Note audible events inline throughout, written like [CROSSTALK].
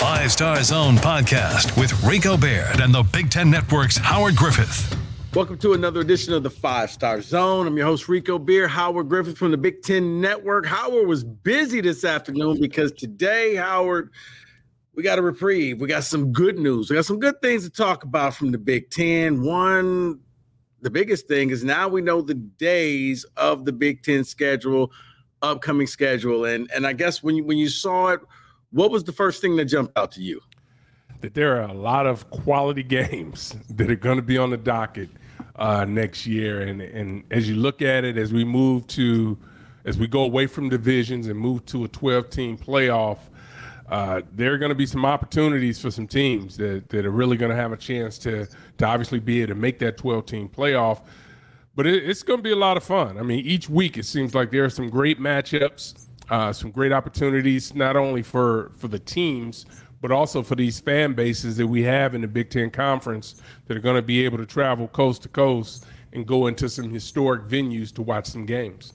Five Star Zone podcast with Rico Beard and the Big Ten Network's Howard Griffith. Welcome to another edition of the Five Star Zone. I'm your host, Rico Beard, Howard Griffith from the Big Ten Network. Howard was busy this afternoon because today, Howard, we got a reprieve. We got some good news. We got some good things to talk about from the Big Ten. One, the biggest thing is now we know the days of the Big Ten schedule, upcoming schedule. And and I guess when you when you saw it, what was the first thing that jumped out to you? That there are a lot of quality [LAUGHS] games that are going to be on the docket uh, next year. And and as you look at it, as we move to, as we go away from divisions and move to a 12 team playoff, uh, there are going to be some opportunities for some teams that, that are really going to have a chance to to obviously be able to make that 12 team playoff. But it, it's going to be a lot of fun. I mean, each week it seems like there are some great matchups, uh, some great opportunities, not only for for the teams, but also for these fan bases that we have in the Big Ten Conference that are going to be able to travel coast to coast and go into some historic venues to watch some games.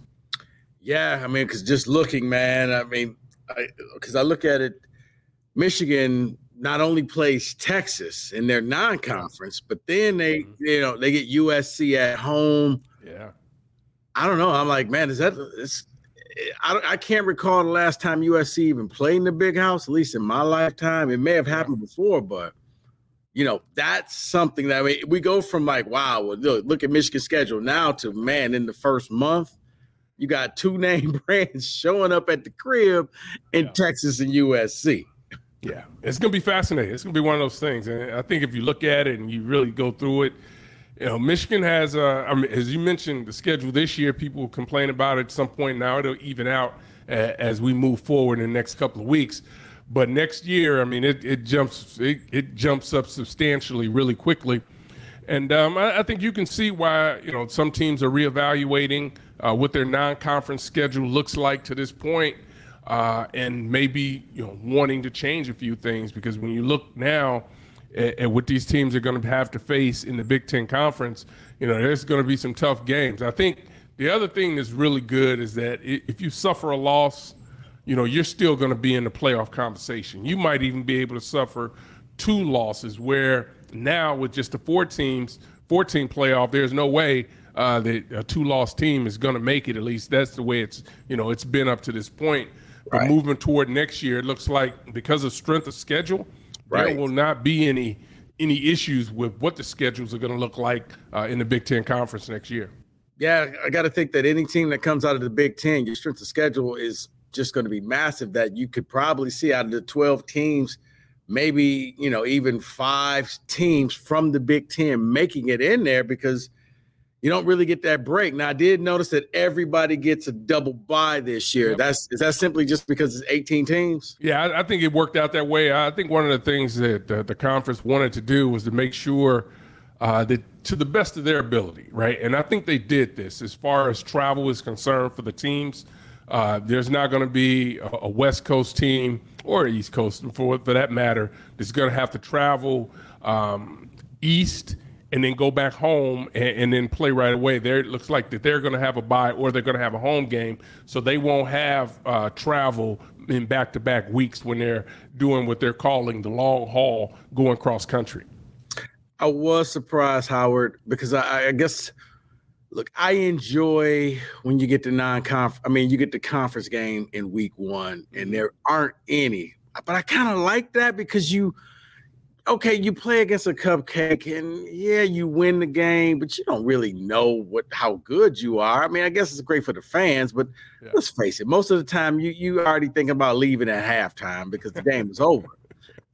Yeah, I mean, because just looking, man, I mean, because I, I, look at it, Michigan not only plays Texas in their non-conference, but then they, mm-hmm. you know, they get USC at home. Yeah, I don't know. I'm like, man, is that? It's, I, I can't recall the last time USC even played in the big house, at least in my lifetime. It may have happened before, but you know, that's something that we, we go from like, wow, well, look, look at Michigan's schedule now to man, in the first month, you got two [LAUGHS] name brands showing up at the crib in yeah. Texas and USC. Yeah, it's gonna be fascinating. It's gonna be one of those things, and I think if you look at it and you really go through it, you know, Michigan has, uh, I mean, as you mentioned, the schedule this year. People complain about it at some point. Now it'll even out uh, as we move forward in the next couple of weeks. But next year, I mean, it, it jumps it, it jumps up substantially, really quickly, and um, I, I, think you can see why you know some teams are reevaluating uh, what their non-conference schedule looks like to this point, uh, and maybe you know wanting to change a few things because when you look now and what these teams are going to have to face in the Big Ten Conference, you know, there's going to be some tough games. I think the other thing that's really good is that if you suffer a loss, you know, you're still going to be in the playoff conversation. You might even be able to suffer two losses, where now with just the four teams, 14 playoff, there's no way uh, that a two-loss team is going to make it. At least that's the way it's, you know, it's been up to this point. But right. moving toward next year, it looks like because of strength of schedule – Right. There will not be any any issues with what the schedules are going to look like uh, in the Big Ten Conference next year. Yeah, I got to think that any team that comes out of the Big Ten, your strength of schedule is just going to be massive. That you could probably see out of the twelve teams, maybe you know even five teams from the Big Ten making it in there because you don't really get that break. Now I did notice that everybody gets a double bye this year. Yep. That's is that simply just because it's 18 teams? Yeah, I, I, think it worked out that way. I think one of the things that the, the conference wanted to do was to make sure uh, that to the best of their ability, right? And I think they did this as far as travel is concerned for the teams. Uh, there's not going to be a, a, West Coast team or East Coast, for for that matter, that's going to have to travel um, east and then go back home and, and then play right away. There it looks like that they're going to have a bye or they're going to have a home game, so they won't have uh, travel in back-to-back weeks when they're doing what they're calling the long haul, going cross country. I was surprised, Howard, because I, I guess look, I enjoy when you get the non-conference. I mean, you get the conference game in week one, and there aren't any. But I kind of like that because you okay, you play against a cupcake and yeah, you win the game, but you don't really know what how good you are. I mean, I guess it's great for the fans, but yeah. let's face it, most of the time you you already think about leaving at halftime because the game is over.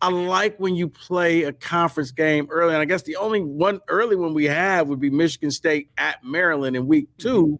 I like when you play a conference game early, and I guess the only one early one we have would be Michigan State at Maryland in week mm-hmm. 2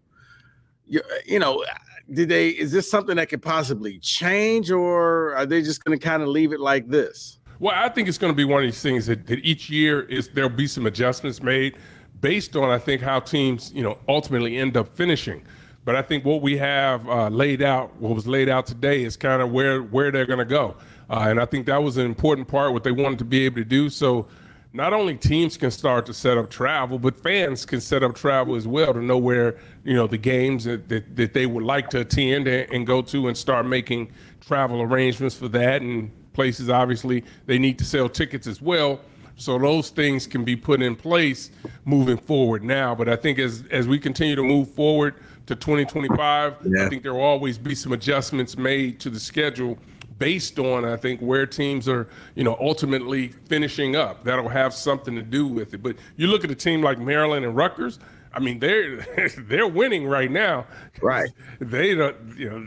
You, you know, did they? Is this something that could possibly change, or are they just going to kind of leave it like this? Well, I think it's going to be one of these things that, that each year is there'll be some adjustments made based on I think how teams you know ultimately end up finishing. But I think what we have uh, laid out, what was laid out today, is kind of where where they're going to go, uh, and I think that was an important part what they wanted to be able to do. So not only teams can start to set up travel, but fans can set up travel as well to know where you know the games that, that, that they would like to attend and, and, go to, and start making travel arrangements for that and places obviously they need to sell tickets as well. So those things can be put in place moving forward now. But i think as as we continue to move forward to 2025 yeah. i think there will always be some adjustments made to the schedule based on i think where teams are you know ultimately finishing up. That'll have something to do with it. But you look at a team like maryland and rutgers i mean they're [LAUGHS] they're winning right now. Right. [LAUGHS] They don't you know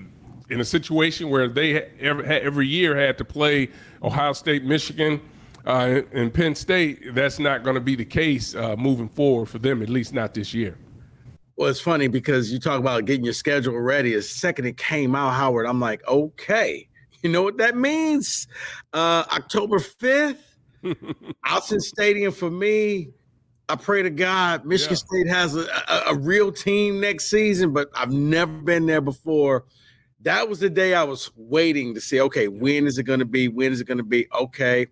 in a situation where they every, every year had to play Ohio State, Michigan, uh, and Penn State, that's not going to be the case uh, moving forward for them, at least not this year. Well, it's funny because you talk about getting your schedule ready. The second it came out, Howard, I'm like, okay, you know what that means? Uh, October 5th, Autzen [LAUGHS] Stadium for me. I pray to God Michigan yeah. State has a, a, a real team next season, but I've never been there before that was the day I was waiting to see, okay, when is it going to be? When is it going to be? Okay,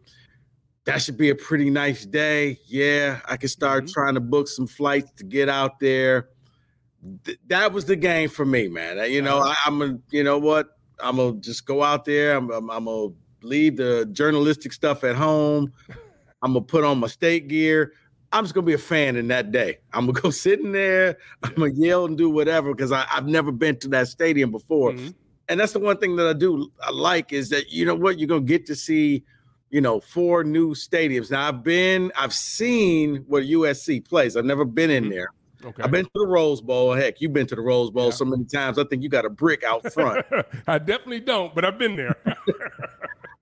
that should be a pretty nice day. Yeah, I can start mm-hmm. trying to book some flights to get out there. Th- that was the game for me, man. You know, uh-huh. I, am a, you know what? I'm gonna just go out there. I'm, I'm, I'm gonna leave the journalistic stuff at home. I'm gonna put on my state gear. I'm just gonna be a fan in that day. I'm gonna [LAUGHS] go sit in there. I'm gonna yell and do whatever because I've never been to that stadium before. Mm-hmm and that's the one thing that I do I like is that you know what you're gonna get to see, you know, four new stadiums. Now I've been, I've seen where USC plays. I've never been in mm-hmm. there. Okay. I've been to the Rose Bowl. Heck, you've been to the Rose Bowl yeah. so many times. I think you got a brick out front. [LAUGHS] I definitely don't, but I've been there. [LAUGHS] uh,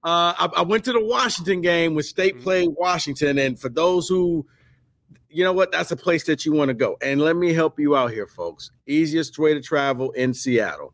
I, I, went to the Washington game when State mm-hmm. played Washington, and for those who, you know what, that's a place that you want to go. And let me help you out here, folks. Easiest way to travel in Seattle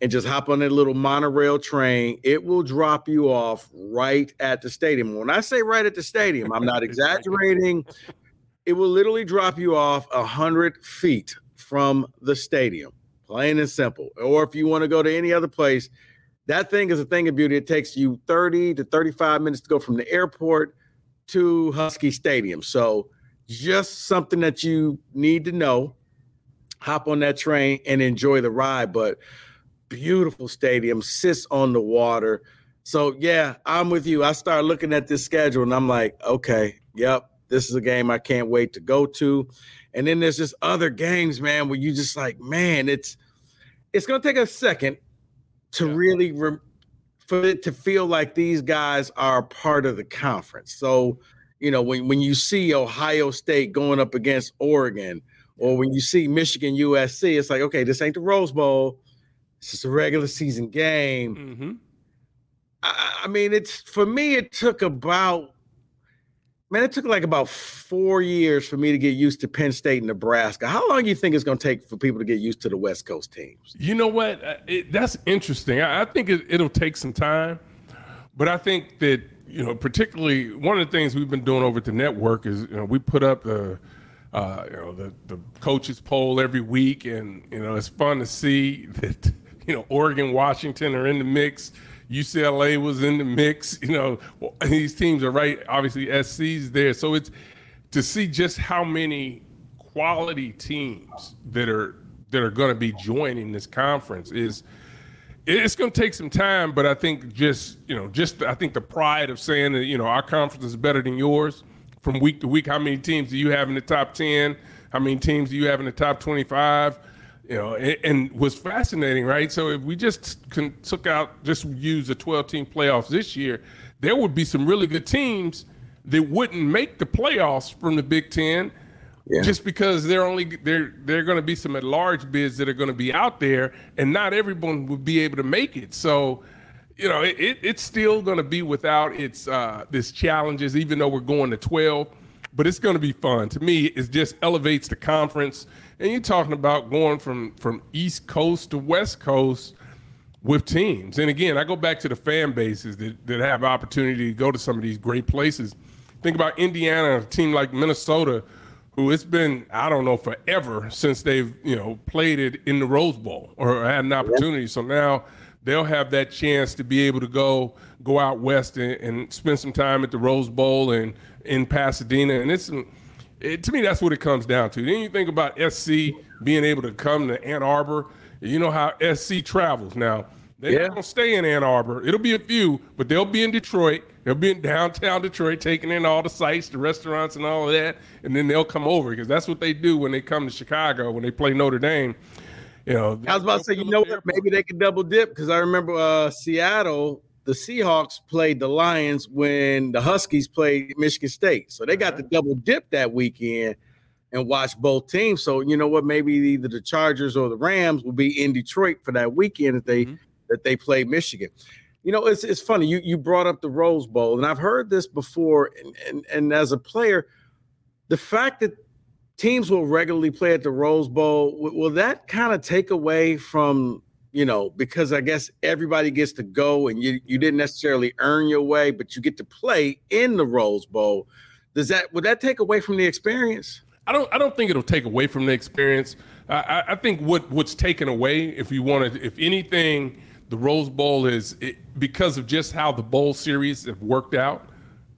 and just hop on that little monorail train. It will drop you off right at the stadium. When I say right at the stadium, I'm not [LAUGHS] exaggerating. It will literally drop you off a hundred feet from the stadium, plain and simple. Or if you want to go to any other place, that thing is a thing of beauty. It takes you 30 to 35 minutes to go from the airport to Husky Stadium. So just something that you need to know. Hop on that train and enjoy the ride. But beautiful stadium, sits on the water. So yeah, I'm with you. I start looking at this schedule and I'm like, okay, yep, this is a game I can't wait to go to. And then there's just other games, man, where you just like, man, it's it's gonna take a second to yeah. really re- for it to feel like these guys are part of the conference. So, you know, when when you see Ohio State going up against Oregon, or when you see Michigan USC, it's like, okay, this ain't the Rose Bowl it's just a regular season game. Mm-hmm. I, I, mean, it's for me. It took about Man, it took like about four years for me to get used to Penn State and Nebraska. How long do you think it's going to take for people to get used to the West Coast teams? You know what? Uh, it, that's interesting. I, I think it, it'll take some time, but I think that you know, particularly one of the things we've been doing over at the network is you know we put up the uh, you know the the coaches poll every week, and you know it's fun to see [LAUGHS] that you know Oregon, Washington are in the mix. UCLA was in the mix. [LAUGHS] You know, these teams are right. Obviously, SC's there, so it's to see just how many quality teams that are that are going to be joining this conference is it's going to take some time. But I think just you know, just I think the pride of saying that you know our conference is better than yours from week to week. How many teams do you have in the top ten? How many teams do you have in the top twenty-five? You know, and, and, was fascinating, right? So if we just can, took out, just use the 12 team playoffs this year, there would be some really good teams that wouldn't make the playoffs from the Big Ten. Yeah. Just because they're only they're they're going to be some at large bids that are going to be out there, and not everyone would be able to make it. So, you know, it, it it's still going to be without its uh, this challenges, even though we're going to twelve. But it's going to be fun. To me, it just elevates the conference and you're talking about going from from East Coast to West Coast with teams. And again, I go back to the fan bases that, that have opportunity to go to some of these great places. Think about Indiana, a team like Minnesota, who it's been, I don't know, forever since they've, you know, played it in the Rose Bowl or had an opportunity. So now they'll have that chance to be able to go go out west and, and spend some time at the Rose Bowl and in Pasadena. And it's it, to me, that's what it comes down to. Then you think about SC being able to come to Ann Arbor. You know how SC travels now. They yeah. don't stay in Ann Arbor. It'll be a few, but they'll be in Detroit. They'll be in downtown Detroit, taking in all the sites, the restaurants, and all of that, and then they'll come over because that's what they do when they come to Chicago when they play Notre Dame. You know, I was about to say, you know what? Maybe they could double dip because I remember uh, Seattle the Seahawks played the Lions when the Huskies played Michigan State. So they got to double dip that weekend and watch both teams. So you know what? Maybe either the Chargers or the Rams will be in Detroit for that weekend that they mm-hmm. that they play Michigan. You know, it's it's funny. You you brought up the Rose Bowl, and I've heard this before. And and, and as a player, the fact that teams will regularly play at the Rose Bowl will that kind of take away from you know, because I guess everybody gets to go and you you didn't necessarily earn your way, but you get to play in the Rose Bowl. Does that would that take away from the experience? I don't I don't think it'll take away from the experience. I, I think what what's taken away, if you want to, if anything, the Rose Bowl is it, because of just how the bowl series have worked out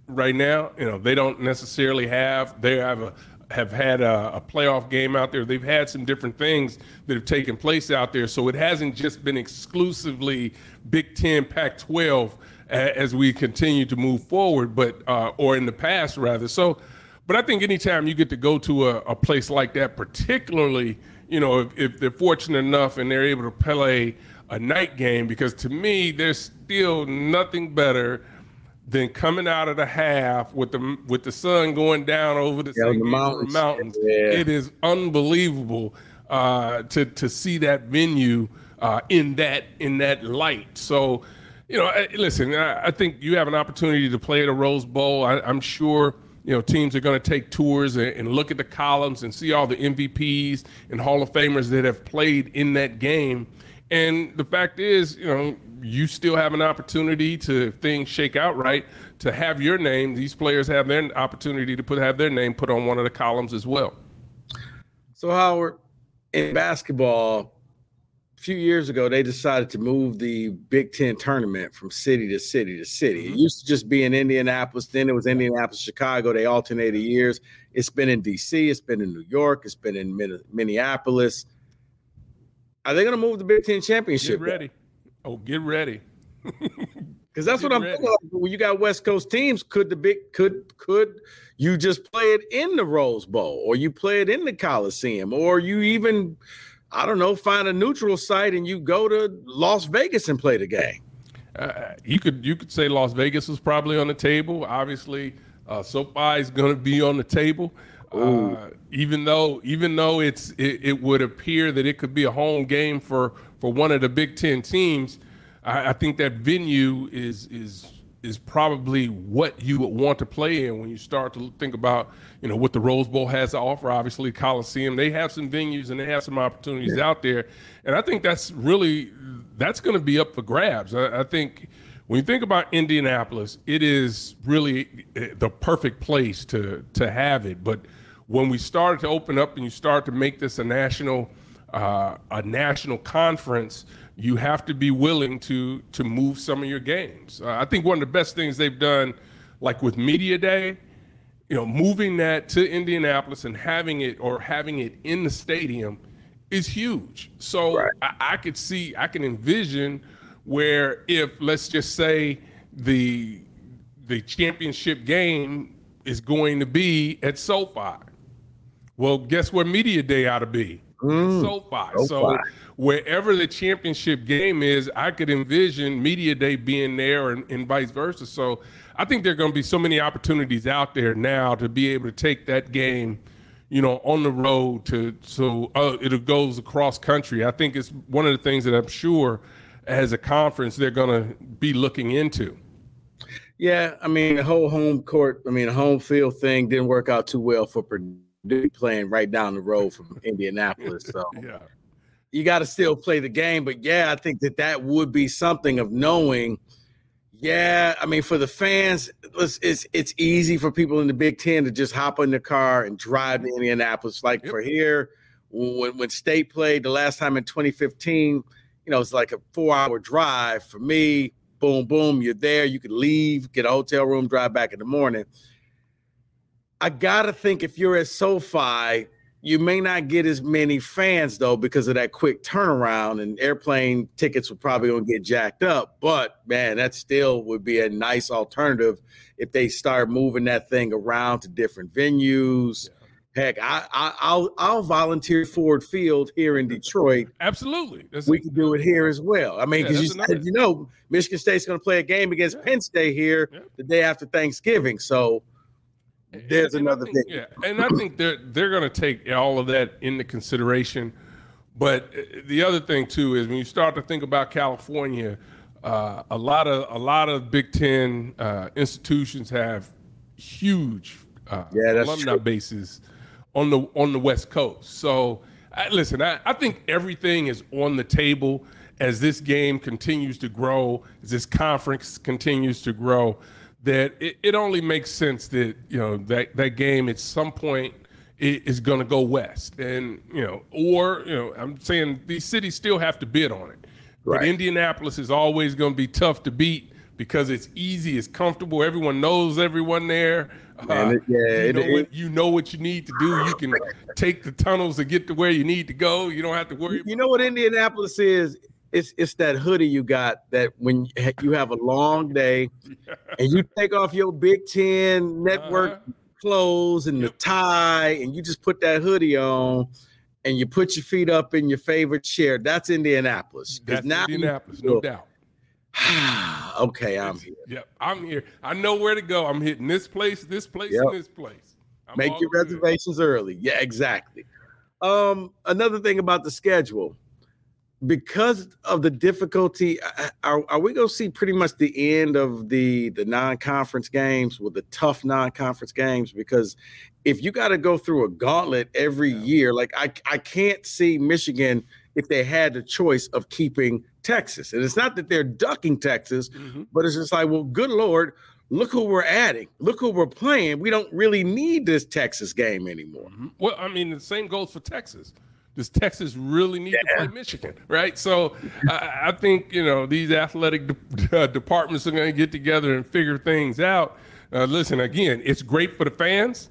right now. You know, they don't necessarily have they have a have had a, a, playoff game out there. They've had some different things that have taken place out there. So it hasn't just been exclusively Big Ten, Pac 12 as we continue to move forward, but uh, or in the past rather. So, but I think anytime you get to go to a, a place like that, particularly, you know, if, if, they're fortunate enough and they're able to play a night game, because to me, there's still nothing better than coming out of the half with the with the sun going down over the, yeah, the mountains. mountains. Yeah. It is unbelievable uh, to to see that venue uh, in that in that light. So, you know, listen, I, I, think you have an opportunity to play at a Rose Bowl. I, am sure. You know, teams are going to take tours and, and look at the columns and see all the MVPs and Hall of Famers that have played in that game. And the fact is, you know, you still have an opportunity to if things shake out right to have your name. These players have their opportunity to put have their name put on one of the columns as well. So Howard, in basketball, a few years ago, they decided to move the Big Ten tournament from city to city to city. It mm-hmm. used to just be in Indianapolis. Then it was Indianapolis, Chicago. They alternated years. It's been in D.C. It's been in New York. It's been in Minneapolis. Are they going to move the Big Ten championship? Get ready. Oh, get ready. [LAUGHS] Because that's get what I'm ready. thinking. When you got West Coast teams, could the big could could you just play it in the Rose Bowl, or you play it in the Coliseum, or you even I don't know find a neutral site and you go to Las Vegas and play the game. Uh, you could you could say Las Vegas is probably on the table. Obviously, uh, SoFi is going to be on the table. Uh, even though even though it's it, it, would appear that it could be a home game for for one of the Big Ten teams, I, I think that venue is is is probably what you would want to play in when you start to think about, you know, what the Rose Bowl has to offer. Obviously, Coliseum, they have some venues and they have some opportunities yeah. out there, and I think that's really that's going to be up for grabs. I, I, think when you think about Indianapolis, it is really eh, the perfect place to to have it. But when we started to open up and you start to make this a national uh, a national conference you have to be willing to to move some of your games. Uh, I think one of the best things they've done, like with media day, you know, moving that to Indianapolis and having it or having it in the stadium is huge. So right. I, I could see, I can envision where if let's just say the the championship game is going to be at SoFi. Well, guess where media day ought to be? Mm, SoFi. SoFi. So wherever the championship game is, I could envision media day being there and, and vice versa. So I think there are going to be so many opportunities out there now to be able to take that game, you know, on the road to so uh, it goes across country. I think it's one of the things that I'm sure as a conference they're going to be looking into. Yeah, I mean the whole home court, I mean the home field thing didn't work out too well for Purdue playing right down the road from Indianapolis. So [LAUGHS] yeah you got to still play the game. But yeah, I think that that would be something of knowing. Yeah, I mean, for the fans, it's it's, it's easy for people in the Big Ten to just hop in the car and drive to Indianapolis. Like yep. for here, when when State played the last time in 2015, you know, it's like a four-hour drive for me. Boom, boom, you're there. You could leave, get a hotel room, drive back in the morning. I gotta think if you're at SoFi, you may not get as many fans though because of that quick turnaround and airplane tickets would probably gonna get jacked up. But man, that still would be a nice alternative if they start moving that thing around to different venues. Yeah. Heck, I, I will I'll volunteer Ford Field here in Detroit. Absolutely, That's we can do it here as well. I mean, because yeah, you, you know, Michigan State's going to play a game against yeah. Penn State here the day after Thanksgiving. So there's and another think, thing. Yeah, and I think they're they're going to take all of that into consideration. But uh, the other thing too is when you start to think about California, uh, a lot of a lot of Big Ten uh, institutions have huge uh, yeah, alumni true. bases on the on the West Coast. So listen, I, I think everything is on the table as this game continues to grow, as this conference continues to grow that it, it only makes sense that you know that that game at some point is going to go west, and you know, or you know, I'm saying these cities still have to bid on it. Right. But Indianapolis is always going to be tough to beat because it's easy, it's comfortable. Everyone knows everyone there. Uh, it, yeah, you, know it, what, you know what you need to do. You can take the tunnels to get to where you need to go. You don't have to worry. You know what Indianapolis is? It's it's that hoodie you got that when you have a long day [LAUGHS] and you take off your Big Ten network uh-huh. clothes and yep. the tie and you just put that hoodie on and you put your feet up in your favorite chair. That's Indianapolis. That's now Indianapolis, no doubt. [SIGHS] okay, I'm here. Yep, I'm here. I know where to go. I'm hitting this place, this place, yep. and this place. I'm Make your reservations early. Yeah, exactly. Um, another thing about the schedule because of the difficulty, are, are we going to see pretty much the end of the the non-conference games with the tough non-conference games? Because if you got to go through a gauntlet every yeah. year, like I I can't see Michigan if they had the choice of keeping Texas, and it's not that they're ducking Texas, mm-hmm. but it's just like, well, good lord. Look who we're adding. Look who we're playing. We don't really need this Texas game anymore. Mm-hmm. Well, I mean, the same goes for Texas does Texas really need yeah. to play Michigan? Right. So I, I, think you know these athletic de- [LAUGHS] uh, departments are going to get together and figure things out. Uh, listen, again, it's great for the fans.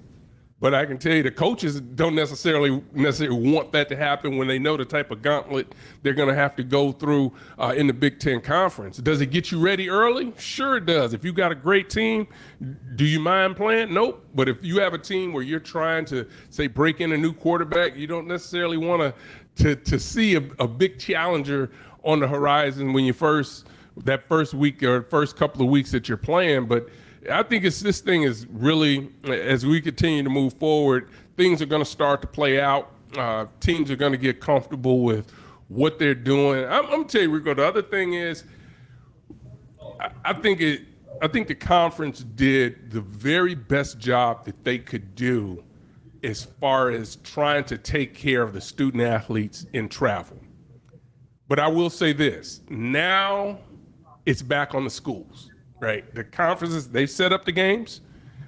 But I can tell you the coaches don't necessarily necessarily want that to happen when they know the type of gauntlet they're going to have to go through uh, in the Big Ten Conference. Does it get you ready early? Sure it does. If you've got a great team, do you mind playing? Nope. But if you have a team where you're trying to say break in a new quarterback, you don't necessarily want to to to see a, a big challenger on the horizon when you first that first week or first couple of weeks that you're playing, but I think it's this thing is really as we continue to move forward, things are going to start to play out. Uh, teams are going to get comfortable with what they're doing. I'm, I'm tell you, Rico. The other thing is, I, I think it I think the conference did the very best job that they could do as far as trying to take care of the student athletes in travel. But I will say this now it's back on the schools, right? The conferences, they set up the games.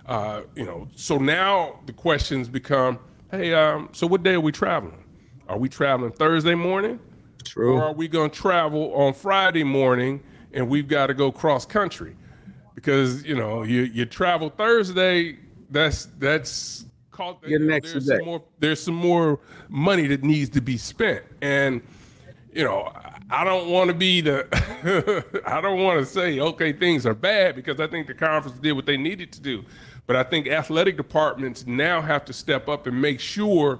Uh, you know, so now the questions become, hey, um, so what day are we traveling? Are we traveling Thursday morning? True. Or are we going to travel on Friday morning and we've got to go cross country? Because, you know, you, you travel Thursday, that's that's called Your next there's day. some more there's some more money that needs to be spent. And you know, I don't want to be the [LAUGHS] I don't want to say okay things are bad because I think the conference did what they needed to do. But I think athletic departments now have to step up and make sure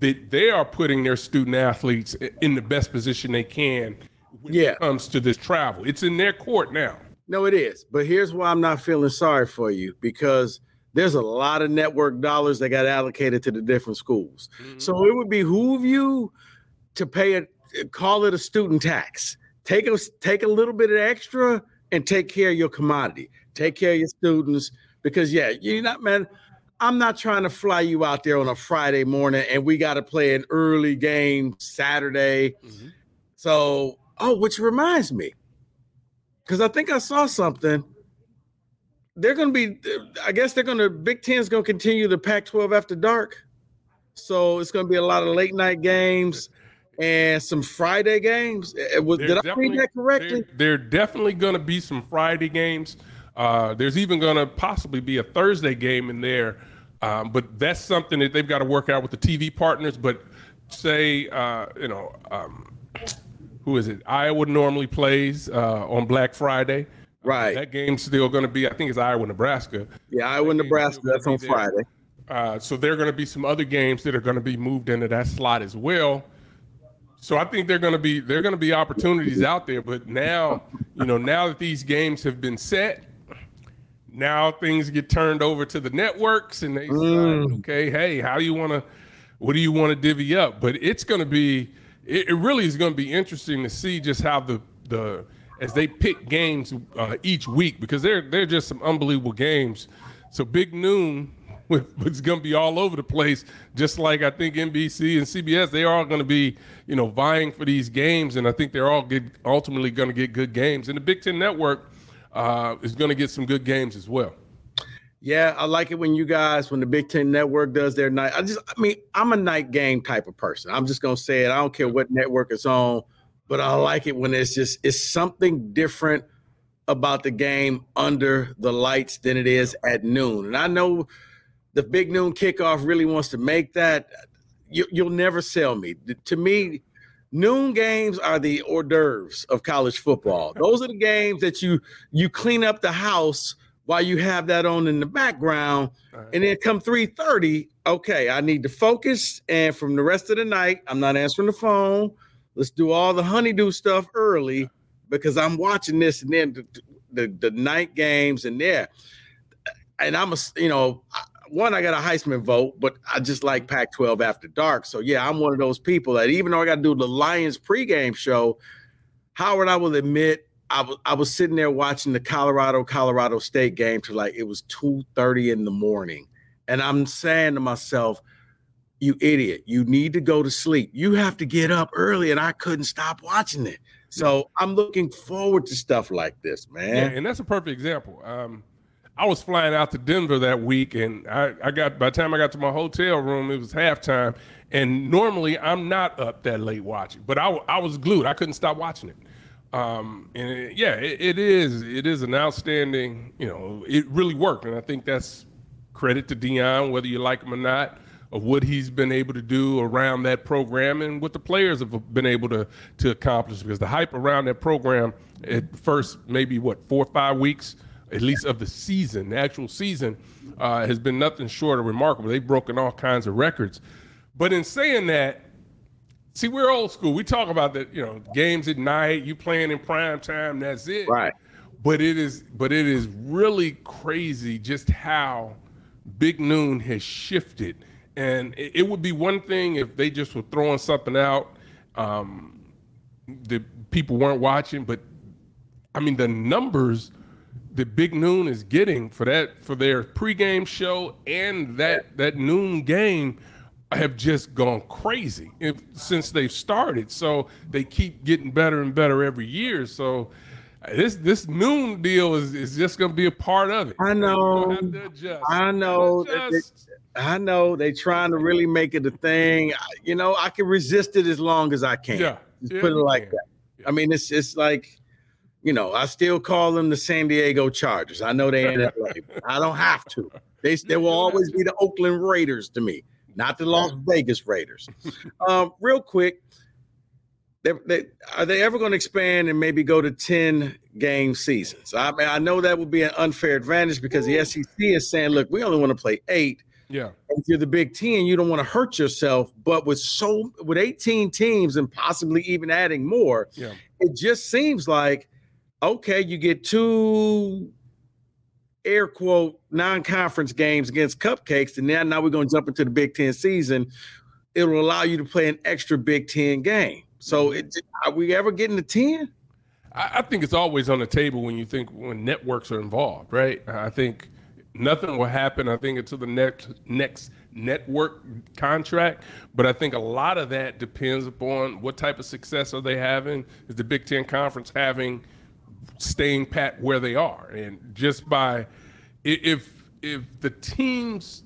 that they are putting their student athletes in the best position they can when Yeah. it comes to this travel. It's in their court now. No, it is. But here's why I'm not feeling sorry for you because there's a lot of network dollars that got allocated to the different schools. Mm-hmm. So it would behoove you to pay it, call it a student tax. Take a take a little bit of extra and take care of your commodity. Take care of your students because yeah, you're not man. I'm not trying to fly you out there on a Friday morning and we got to play an early game Saturday. Mm-hmm. So, oh, which reminds me, because I think I saw something. They're going to be, I guess they're going to, Big Ten's going to continue the Pac 12 after dark. So it's going to be a lot of late night games and some Friday games. Eh, was- Did I read that correctly? There, there definitely going to be some Friday games. Uh, there's even going to possibly be a Thursday game in there, um, but that's something that they've got to work out with the TV partners. But say, uh, you know, um, who is it? Iowa normally plays uh, on Black Friday. Right. That game's still going to be, I think it's Iowa, Nebraska. Yeah, Iowa, Nebraska. That's on Friday. Uh, so there are going to be some other games that are going to be moved into that slot as well. So I think they're going to be there are going to be opportunities out there. But now, you know, now that these games have been set, now things get turned over to the networks, and they decide, okay, hey, how do you want to, what do you want to divvy up? But it's going to be, it, it really is going to be interesting to see just how the the as they pick games uh, each week because they're they're just some unbelievable games. So Big Noon [LAUGHS] it's going to be all over the place, just like I think NBC and CBS. They are all going to be, you know, vying for these games, and I think they're all good, ultimately going to get good games. And the Big Ten Network uh, is going to get some good games as well. Yeah, I like it when you guys, when the Big Ten Network does their night. I just, I mean, I'm a night game type of person. I'm just gonna say it. I don't care what network it's on, but I like it when it's just it's something different about the game under the lights than it is at noon. And I know the big noon kickoff really wants to make that. You, you'll never sell me. To me, noon games are the hors d'oeuvres of college football. [LAUGHS] Those are the games that you you clean up the house while you have that on in the background. And then come 3:30, okay, I need to focus. And from the rest of the night, I'm not answering the phone. Let's do all the honeydew stuff early because I'm watching this and then the, the, the night games and there. And I'm a, you know, I- one, I got a Heisman vote, but I just like Pac 12 after dark. So, yeah, I'm one of those people that even though I got to do the Lions pregame show, Howard, I will admit, I was I was sitting there watching the Colorado Colorado State game to like it was 2:30 in the morning. And I'm saying to myself, you idiot, you need to go to sleep. You have to get up early, and I couldn't stop watching it. So I'm looking forward to stuff like this, man. Yeah, and that's a perfect example. Um, I was flying out to Denver that week, and I, I got by the time I got to my hotel room, it was halftime. And normally I'm not up that late watching, but I, I was glued. I couldn't stop watching it. Um, and it- yeah, it, it is it is an outstanding. You know, it really worked, and I think that's credit to Deion, whether you like him or not, of what he's been able to do around that program and what the players have been able to to accomplish. Because the hype around that program at first, maybe what four or five weeks, at least of the season, the actual season, uh, has been nothing short of remarkable. They've broken all kinds of records. But in saying that, see, we're old school. We talk about that, you know, games at night, you playing in prime time, that's it Right. but it is but it is really crazy just how big noon has shifted and it, it would be one thing if they just were throwing something out um that people weren't watching but i mean the numbers that Big Noon is getting for that for their pregame show and that that noon game have just gone crazy if, since they've started. So they keep getting better and better every year. So this this noon deal is, is just going to be a part of it. I know. I know. They, I know they're trying to really make it a thing. You know, I can resist it as long as I can. Yeah. Just yeah, put it like that. I mean, it's it's like, you know, I still call them the San Diego Chargers. I know they ain't LA. I don't have to. They they will always be the Oakland Raiders to me, not the Las Vegas Raiders. Um, real quick, they, they, are they ever going to expand and maybe go to 10 game seasons? I mean, I know that would be an unfair advantage because the SEC is saying, look, we only want to play eight. Yeah. If you're the Big Ten, you don't want to hurt yourself. But with so with 18 teams and possibly even adding more, Yeah. it just seems like okay, you get two air quote non-conference games against cupcakes, and now now we're going to jump into the Big Ten season. It'll allow you to play an extra Big Ten game. So, mm-hmm. it, are we ever getting to 10? I, I think it's always on the table when you think when networks are involved, right? I think nothing will happen. I think until the next next network contract, but I think a lot of that depends upon what type of success are they having. Is the Big Ten Conference having staying pat where they are, and just by if if the teams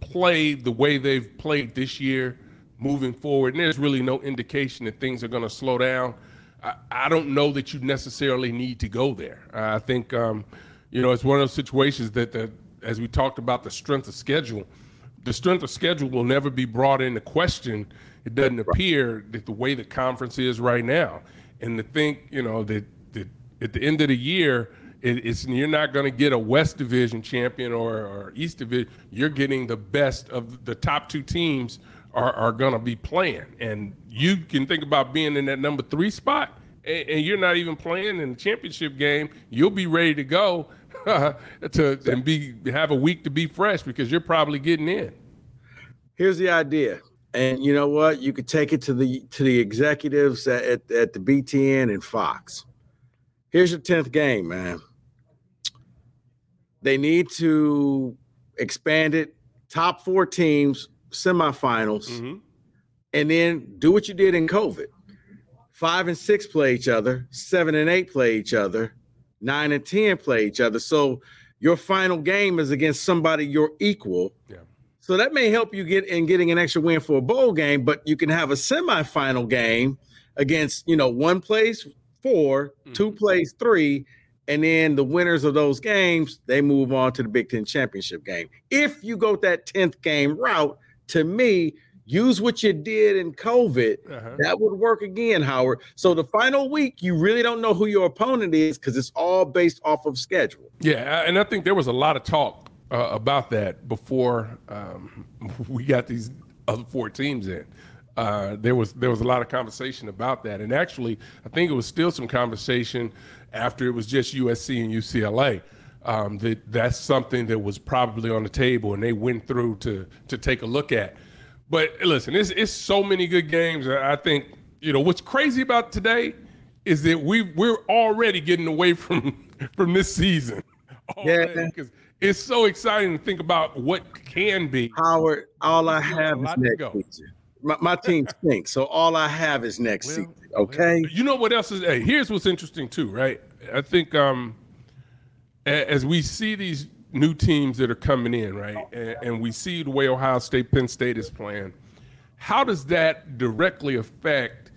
play the way they've played this year moving forward, and there's really no indication that things are going to slow down. I, I don't know that you necessarily need to go there. I think, um, you know, it's one of those situations that, the, as we talked about the strength of schedule, the strength of schedule will never be brought into question. It doesn't appear that the way the conference is right now, and to think, you know, that, that at the end of the year, it, it's you're not going to get a West Division champion or, or East Division. You're getting the best of the top two teams are, are going to be playing, and you can think about being in that number three spot, and, you're not even playing in the championship game. You'll be ready to go [LAUGHS] to and be have a week to be fresh because you're probably getting in. Here's the idea. And you know what? You could take it to the to the executives at, at the BTN and Fox. Here's your 10th game, man. They need to expand it, top four teams, semifinals, Mm-hmm. and then do what you did in COVID. Five and six play each other, seven and eight play each other, nine and 10 play each other. So your final game is against somebody you're equal. Yeah. So that may help you get in getting an extra win for a bowl game, but you can have a semifinal game against, you know, one plays 4 two plays three, and then the winners of those games, they move on to the Big Ten championship game. If you go that 10th game route, to me, use what you did in COVID. Uh-huh. That would work again, Howard. So the final week, you really don't know who your opponent is because it's all based off of schedule. Yeah, and I think there was a lot of talk uh, about that before um, [LAUGHS] we got these other four teams in. Uh, there was there was a lot of conversation about that, and actually, I think it was still some conversation after it was just USC and UCLA. Um, that that's something that was probably on the table, and they went through to to take a look at. But listen, it's it's so many good games. I think you know what's crazy about today is that we we're already getting away from [LAUGHS] from this season. [LAUGHS] Yeah. because it's so exciting to think about what can be. Howard, all I have is next season. My, my team stinks, so all I have is next Well, season. Okay. You know what else is? Hey, here's what's interesting too, right? I think um, as we see these new teams that are coming in, right, and, and we see the way Ohio State, Penn State is playing, how does that directly affect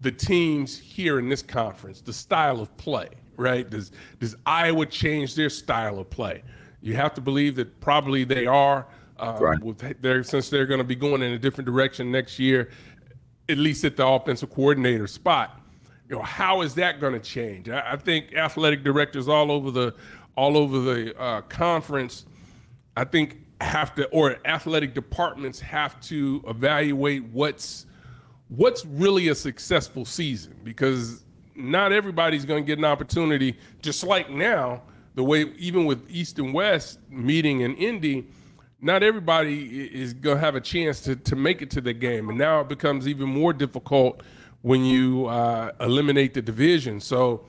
the teams here in this conference, the style of play, right? Does does Iowa change their style of play? You have to believe that probably they are. Um, Right. with their, since they're going to be going in a different direction next year, at least at the offensive coordinator spot. You know, how is that going to change? I, I think athletic directors all over the all over the uh, conference, I think have to or athletic departments have to evaluate what's what's really a successful season because not everybody's going to get an opportunity just like now the way even with east and west meeting in indy not everybody is going to have a chance to, to make it to the game and now it becomes even more difficult when you uh, eliminate the division so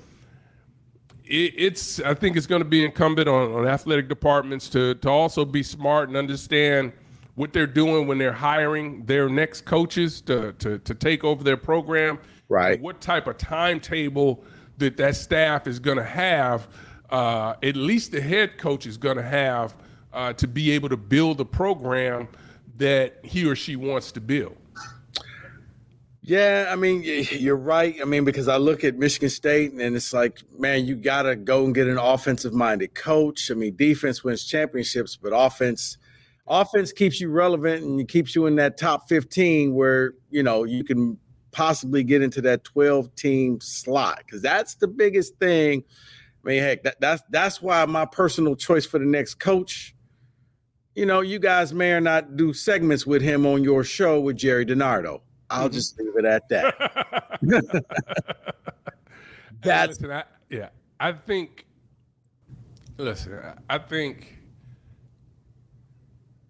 it, it's I think it's going to be incumbent on, on athletic departments to to also be smart and understand what they're doing when they're hiring their next coaches to to, to take over their program. Right. What type of timetable that that staff is going to have? Uh, at least the head coach is going to have uh, to be able to build a program that he or she wants to build. Yeah, I mean, you're right. I mean, because I look at Michigan State and it's like, man, you got to go and get an offensive minded coach. I mean, defense wins championships, but offense offense keeps you relevant and it keeps you in that top 15 where, you know, you can possibly get into that 12 team slot cuz that's the biggest thing. I mean, heck, that, that's that's why my personal choice for the next coach you know, you guys may or not do segments with him on your show with Gerry DiNardo. I'll mm-hmm. just leave it at that. [LAUGHS] That's listen, I, yeah. I think. Listen, I think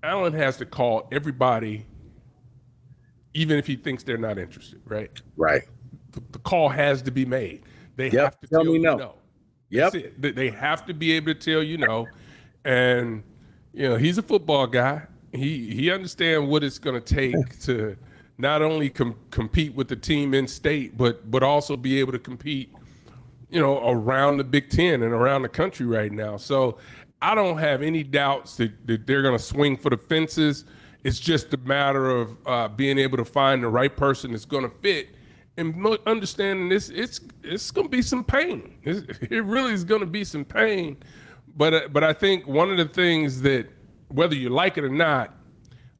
Alan has to call everybody, even if he thinks they're not interested. Right. Right. The, the call has to be made. They yep. have to tell, tell me no. no. Yep. They have to be able to tell you no, and you know he's a football guy. He he understands what it's going to take [LAUGHS] to not only com- compete with the team in state, but but also be able to compete, you know, around the Big Ten and around the country right now. So I don't have any doubts that, that they're going to swing for the fences. It's just a matter of uh, being able to find the right person that's going to fit, and understanding this. It's it's going to be some pain. It's, it really is going to be some pain, but uh, but I think one of the things that whether you like it or not,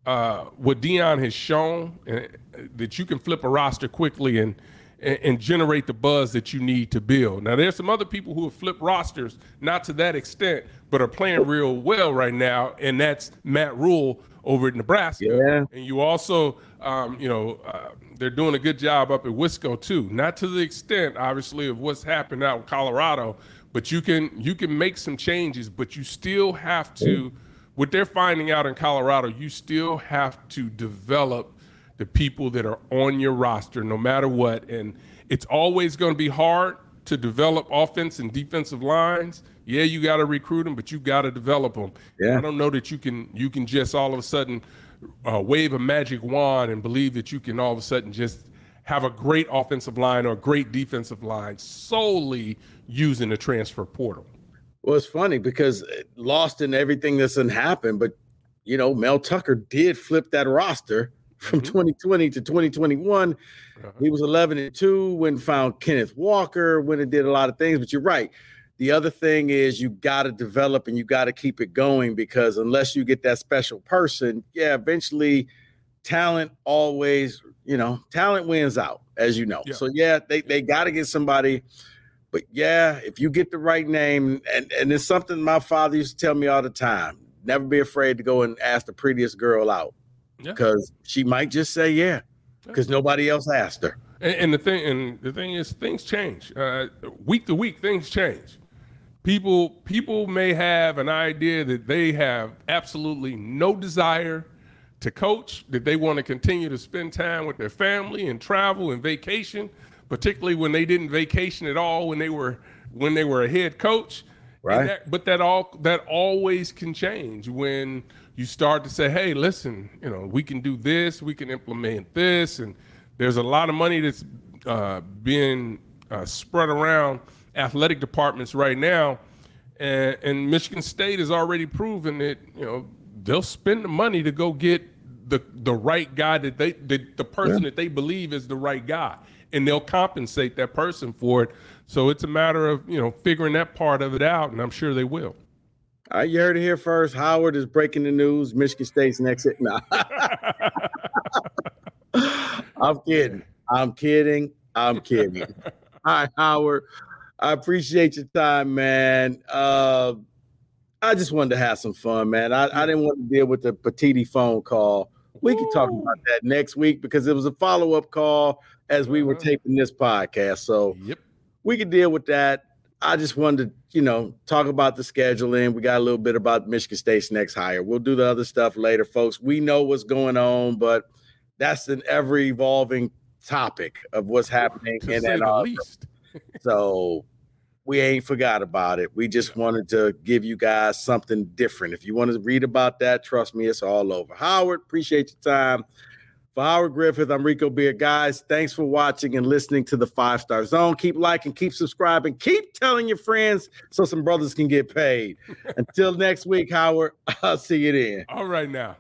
uh, what Deion has shown uh, that you can flip a roster quickly and, and, and generate the buzz that you need to build. Now, there's some other people who have flipped rosters, not to that extent, but are playing real well right now, and that's Matt Rhule over at Nebraska. Yeah. And you also, um, you know, uh, they're doing a good job up at Wisco too. Not to the extent, obviously, of what's happened out in Colorado, but you can you can make some changes, but you still have to. What they're finding out in Colorado, you still have to develop the people that are on your roster no matter what. And it's always going to be hard to develop offense and defensive lines. Yeah, you got to recruit them, but you got to develop them. Yeah. I don't know that you can you can just all of a sudden uh, wave a magic wand and believe that you can all of a sudden just have a great offensive line or a great defensive line solely using the transfer portal. Well, it's funny because lost in everything that's happened, but you know, Mel Tucker did flip that roster from mm-hmm. 2020 to 2021. Uh-huh. He was 11 and 2 when found Kenneth Walker, when it did a lot of things. But you're right. The other thing is you got to develop and you got to keep it going because unless you get that special person, yeah, eventually talent always, you know, talent wins out, as you know. Yeah. So yeah, they, they got to get somebody but yeah, if you get the right name, and, and it's something my father used to tell me all the time never be afraid to go and ask the prettiest girl out because yeah. she might just say yeah because yeah. nobody else asked her. And, and, the thing, and the thing is, things change. Uh, week to week, things change. People, people may have an idea that they have absolutely no desire to coach, Did they want to continue to spend time with their family and travel and vacation particularly when they didn't vacation at all when they were when they were a head coach. Right. That, but that all that always can change when you start to say, "Hey, listen, you know, we can do this, we can implement this," and there's a lot of money that's uh, being uh, spread around athletic departments right now, and, and Michigan State has already proven that you know they'll spend the money to go get the the right guy that they the, the person yeah. that they believe is the right guy and they'll compensate that person for it. So it's a matter of you know figuring that part of it out, and I'm sure they will. All right, you heard it here first. Howard is breaking the news. Michigan State's next. [LAUGHS] No. [LAUGHS] I'm kidding. I'm kidding. I'm kidding. [LAUGHS] Hi, Howard. I appreciate your time, man. Uh, I just wanted to have some fun, man. I, I didn't want to deal with the Petitti phone call. We could talk about that next week because it was a follow up call as we were uh-huh. taping this podcast. So yep. we could deal with that. I just wanted to, you know, talk about the scheduling. We got a little bit about Michigan State's next hire. We'll do the other stuff later, folks. We know what's going on, but that's an ever evolving topic of what's happening to in Ann Arbor. so we ain't forgot about it. We just wanted to give you guys something different. If you want to read about that, trust me, it's all over. Howard, appreciate your time. For Howard Griffith, I'm Rico Beard. Guys, thanks for watching and listening to the Five Star Zone. Keep liking, keep subscribing, keep telling your friends so some brothers can get paid. [LAUGHS] Until next week, Howard, [LAUGHS] I'll see you then. All right now.